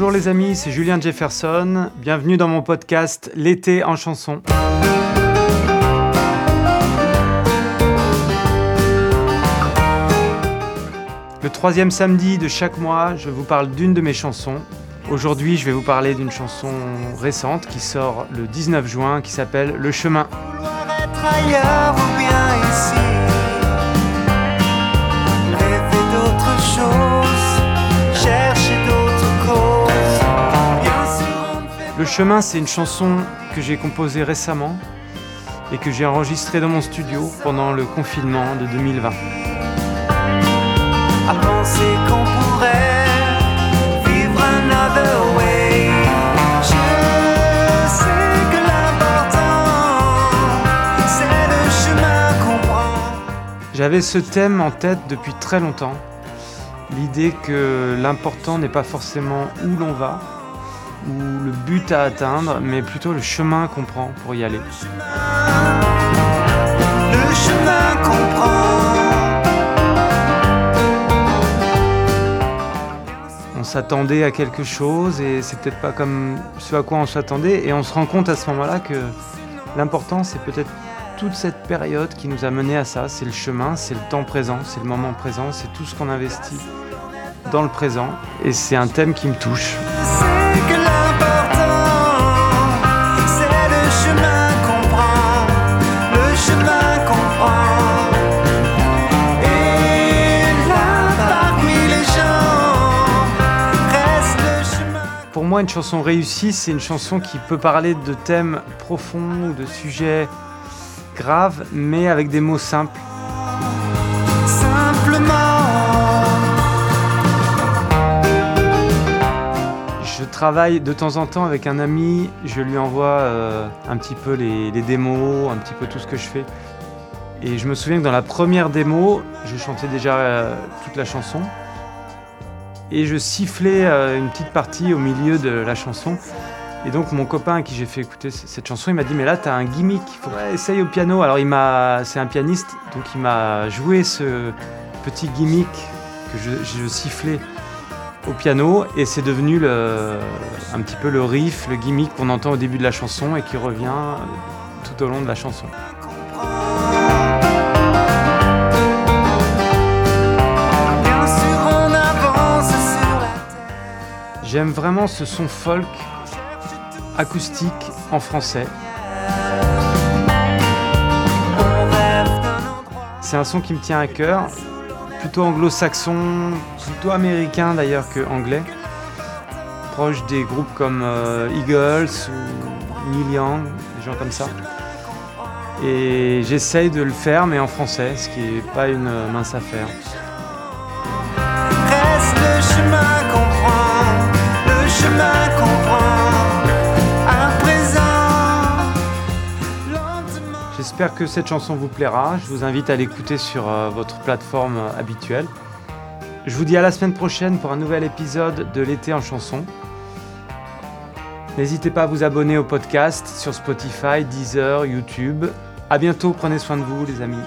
Bonjour les amis, c'est Julien Jefferson. Bienvenue dans mon podcast L'été en chanson. Le troisième samedi de chaque mois, je vous parle d'une de mes chansons. Aujourd'hui, je vais vous parler d'une chanson récente qui sort le 19 juin qui s'appelle Le chemin. Le chemin, c'est une chanson que j'ai composée récemment et que j'ai enregistrée dans mon studio pendant le confinement de 2020. qu'on pourrait vivre way. Je sais que l'important, c'est le chemin qu'on prend. J'avais ce thème en tête depuis très longtemps. L'idée que l'important n'est pas forcément où l'on va, ou le but à atteindre, mais plutôt le chemin qu'on prend pour y aller. Le chemin qu'on prend. On s'attendait à quelque chose et c'est peut-être pas comme ce à quoi on s'attendait et on se rend compte à ce moment-là que l'important c'est peut-être toute cette période qui nous a mené à ça, c'est le chemin, c'est le temps présent, c'est le moment présent, c'est tout ce qu'on investit dans le présent et c'est un thème qui me touche. Pour moi, une chanson réussie, c'est une chanson qui peut parler de thèmes profonds ou de sujets graves, mais avec des mots simples. Travaille de temps en temps avec un ami, je lui envoie euh, un petit peu les, démos, un petit peu tout ce que je fais. Et je me souviens que dans la première démo, je chantais déjà euh, toute la chanson et je sifflais euh, une petite partie au milieu de la chanson. Et donc mon copain à qui j'ai fait écouter cette chanson, il m'a dit mais là t'as un gimmick, faut essayer au piano. Alors il m'a, c'est un pianiste, donc il m'a joué ce petit gimmick que je, sifflais au piano et c'est devenu un petit peu le riff, le gimmick qu'on entend au début de la chanson et qui revient tout au long de la chanson. J'aime vraiment ce son folk acoustique en français. C'est un son qui me tient à cœur, plutôt anglo-saxon, plutôt américain d'ailleurs que anglais, proche des groupes comme euh, Eagles ou Neil des gens comme ça. Et j'essaye de le faire, mais en français, ce qui n'est pas une mince affaire. J'espère que cette chanson vous plaira. Je vous invite à l'écouter sur euh, votre plateforme euh, habituelle. Je vous dis à la semaine prochaine pour un nouvel épisode de l'été en chanson. N'hésitez pas à vous abonner au podcast sur Spotify, Deezer, YouTube. À bientôt, prenez soin de vous les amis.